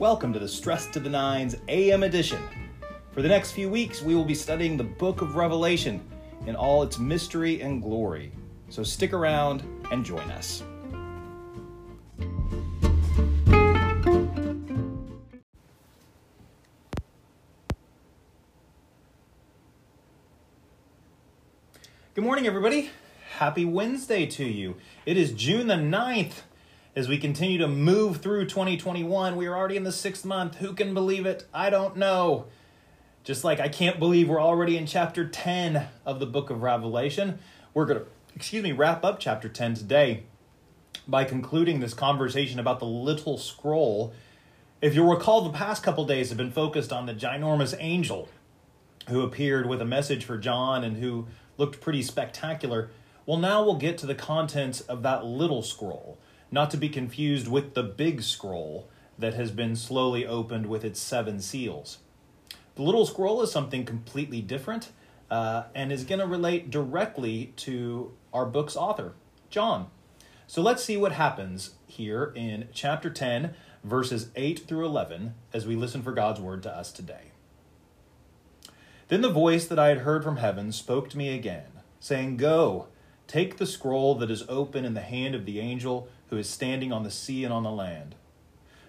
Welcome to the Stress to the Nines AM edition. For the next few weeks, we will be studying the book of Revelation in all its mystery and glory. So stick around and join us. Good morning, everybody. Happy Wednesday to you. It is June the 9th. As we continue to move through 2021, we are already in the sixth month. Who can believe it? I don't know. Just like I can't believe we're already in chapter 10 of the book of Revelation. We're going to, excuse me, wrap up chapter 10 today by concluding this conversation about the little scroll. If you'll recall, the past couple days have been focused on the ginormous angel who appeared with a message for John and who looked pretty spectacular. Well, now we'll get to the contents of that little scroll not to be confused with the big scroll that has been slowly opened with its seven seals. The little scroll is something completely different uh, and is going to relate directly to our book's author, John. So let's see what happens here in chapter 10, verses 8 through 11, as we listen for God's word to us today. Then the voice that I had heard from heaven spoke to me again, saying, Go, take the scroll that is open in the hand of the angel who is standing on the sea and on the land.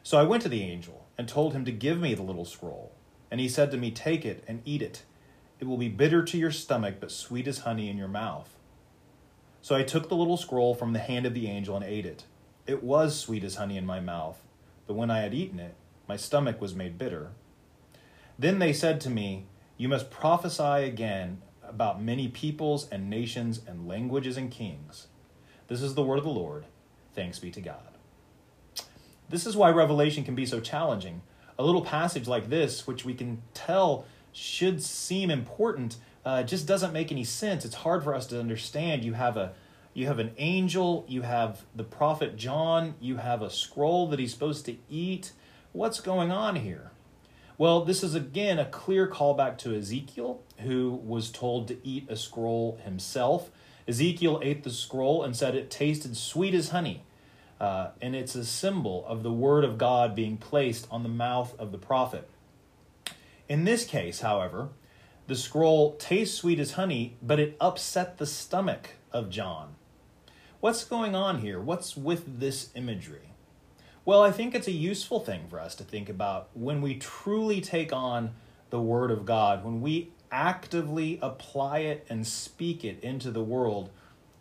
So I went to the angel and told him to give me the little scroll. And he said to me, Take it and eat it. It will be bitter to your stomach, but sweet as honey in your mouth. So I took the little scroll from the hand of the angel and ate it. It was sweet as honey in my mouth, but when I had eaten it, my stomach was made bitter. Then they said to me, You must prophesy again about many peoples and nations and languages and kings. This is the word of the Lord. Thanks be to God. This is why Revelation can be so challenging. A little passage like this, which we can tell should seem important, uh, just doesn't make any sense. It's hard for us to understand. You have a you have an angel, you have the prophet John, you have a scroll that he's supposed to eat. What's going on here? Well, this is again a clear callback to Ezekiel, who was told to eat a scroll himself. Ezekiel ate the scroll and said it tasted sweet as honey. Uh, and it's a symbol of the word of God being placed on the mouth of the prophet. In this case, however, the scroll tastes sweet as honey, but it upset the stomach of John. What's going on here? What's with this imagery? Well, I think it's a useful thing for us to think about when we truly take on the Word of God, when we actively apply it and speak it into the world,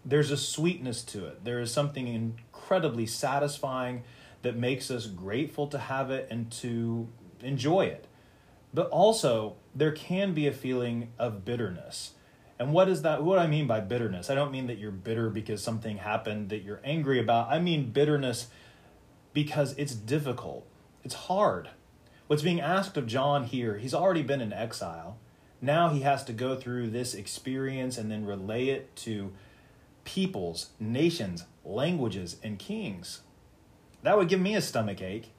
there's a sweetness to it. There is something incredibly satisfying that makes us grateful to have it and to enjoy it. But also, there can be a feeling of bitterness. And what is that? What I mean by bitterness? I don't mean that you're bitter because something happened that you're angry about. I mean bitterness because it's difficult. It's hard. What's being asked of John here, he's already been in exile. Now he has to go through this experience and then relay it to peoples, nations, languages, and kings. That would give me a stomach ache.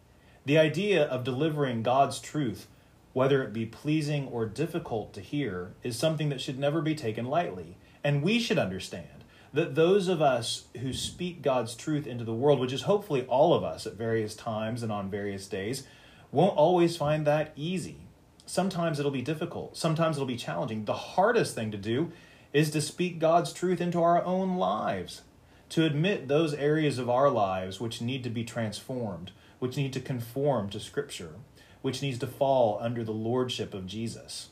The idea of delivering God's truth, whether it be pleasing or difficult to hear, is something that should never be taken lightly. And we should understand that those of us who speak God's truth into the world, which is hopefully all of us at various times and on various days, won't always find that easy. Sometimes it'll be difficult, sometimes it'll be challenging. The hardest thing to do is to speak God's truth into our own lives, to admit those areas of our lives which need to be transformed, which need to conform to Scripture, which needs to fall under the lordship of Jesus.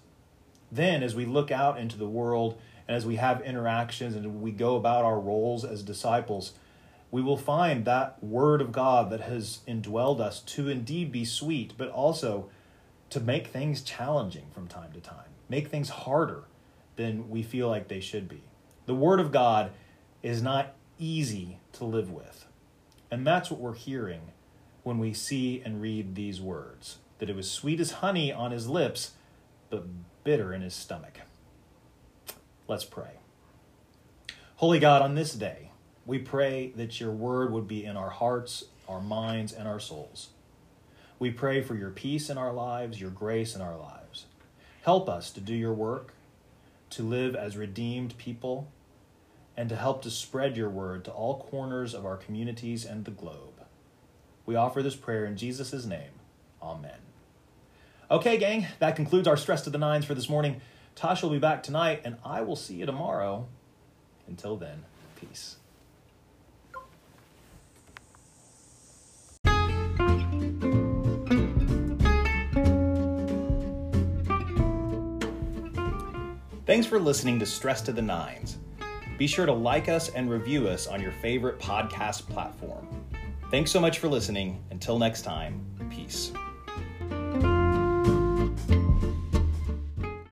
Then, as we look out into the world and as we have interactions and we go about our roles as disciples, we will find that Word of God that has indwelled us to indeed be sweet, but also to make things challenging from time to time, make things harder than we feel like they should be. The Word of God is not easy to live with. And that's what we're hearing when we see and read these words that it was sweet as honey on his lips, but bitter in his stomach. Let's pray. Holy God, on this day, we pray that your word would be in our hearts, our minds, and our souls. We pray for your peace in our lives, your grace in our lives. Help us to do your work, to live as redeemed people, and to help to spread your word to all corners of our communities and the globe. We offer this prayer in Jesus' name. Amen. Okay, gang, that concludes our Stress to the Nines for this morning. Tosh will be back tonight, and I will see you tomorrow. Until then, peace. Thanks for listening to Stress to the Nines. Be sure to like us and review us on your favorite podcast platform. Thanks so much for listening. Until next time, peace.